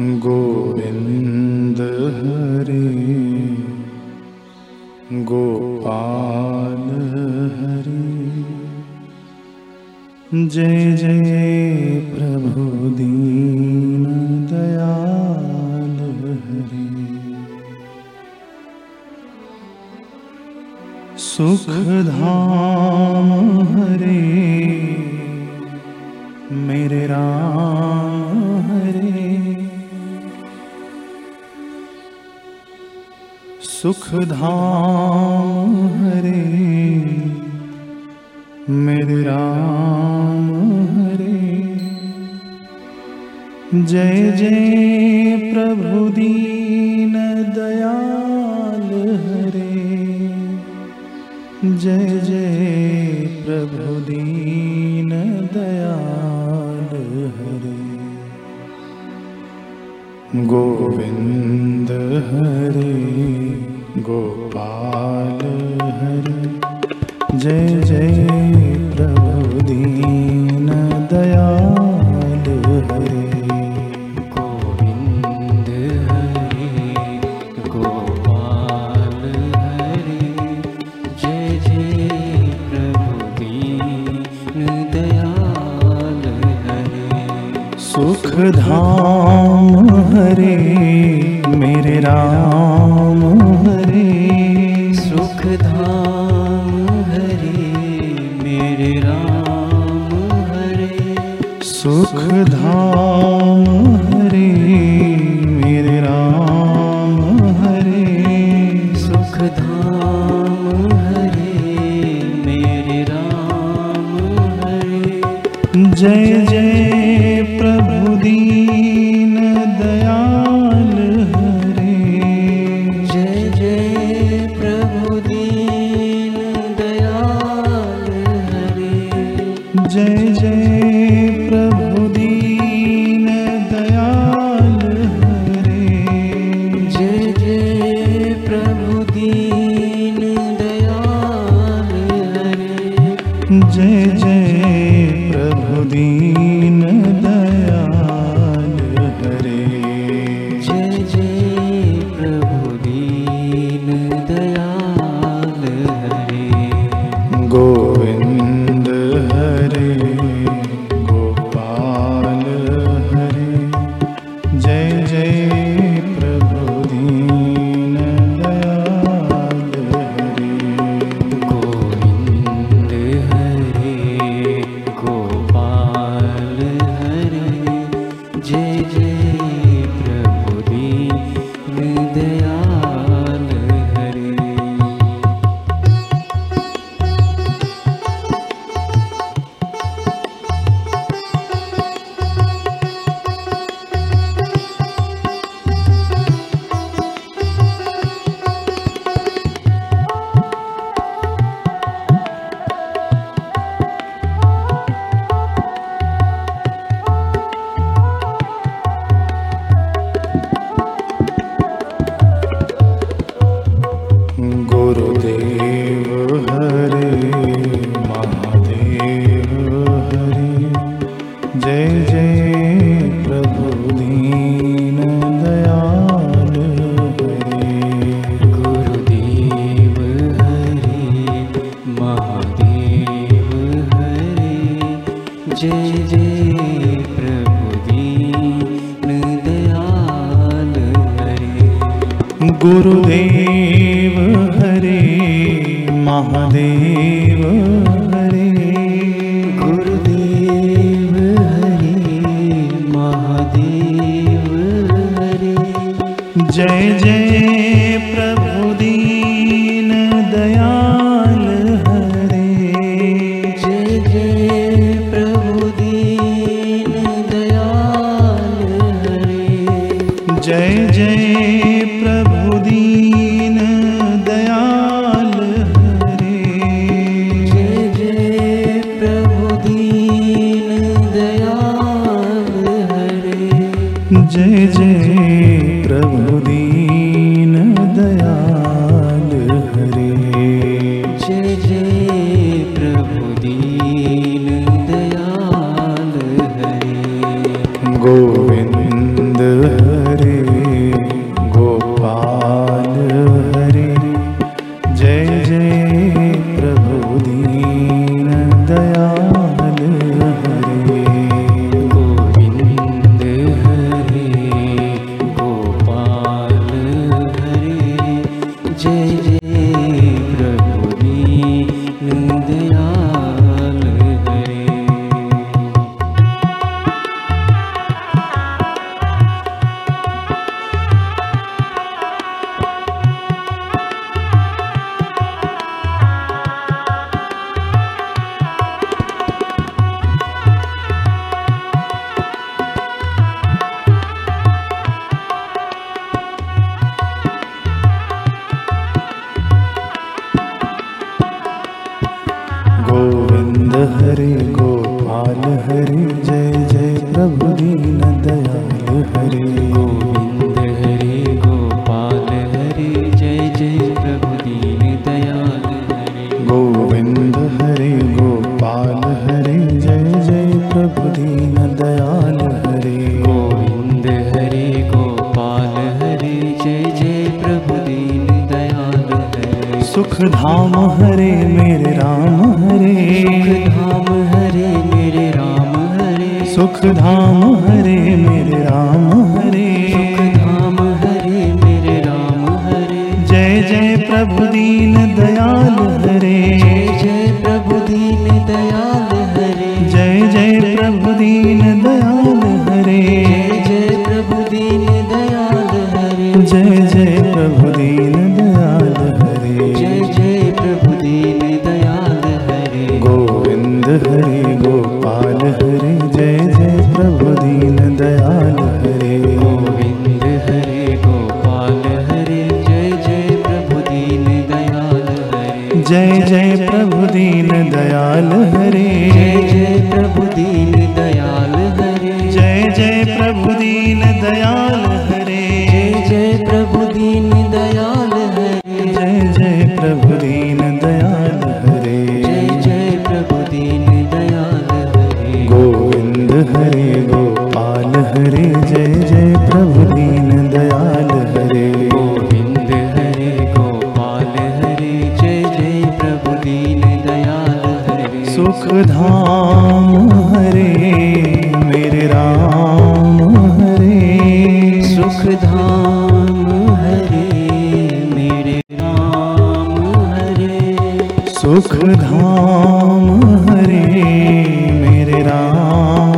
गोविन्द हरे गोपाल हरे। जय जय प्रभु दीन दयाल हरे। सुखधाम हरे मेरे राम हरे सुखधाम हरे मेरे राम हरे। जय जय प्रभु दीन दयाल हरे। जय जय प्रभु दीन दयाल हरे। गोविन्द हरे गोपाल हरे। जय जय प्रभु दीन दयाल हरे। गोविन्द हरे गोपाल हरे। जय जय प्रभु दीन दयाल हरे। सुखधाम हरे मेरे राम हरे सुखधाम हरे मेरे राम हरे सुखधाम हरे मेरे राम हरे सुखधाम हरे मेरे राम हरे। जय जय जय जय प्रभु दीन दयाल हरे गुरुदेव हरे महादेव हरे। जय जय प्रभु दीन दयाल हरे। गुरुदेव हरे महादेव हरे जय जय प्रभु दीन गोविन्द हरे गोपाल हरे जय जय प्रभु दीन दयाल हरे। गोविन्द हरे गोपाल हरे जय जय प्रभु दीन दयाल हरे। गोविन्द हरे गोपाल हरे जय जय प्रभु दीन दयाल हरे। गोविन्द हरे गोपाल हरे जय जय प्रभु दीन दयाल हरे। सुखधाम हरि धाम जय जय प्रभु दीन दयाल हरे। जय जय प्रभु दीन दयाल हरे। जय जय प्रभु दीन दयाल सुख धाम हरे मेरे राम।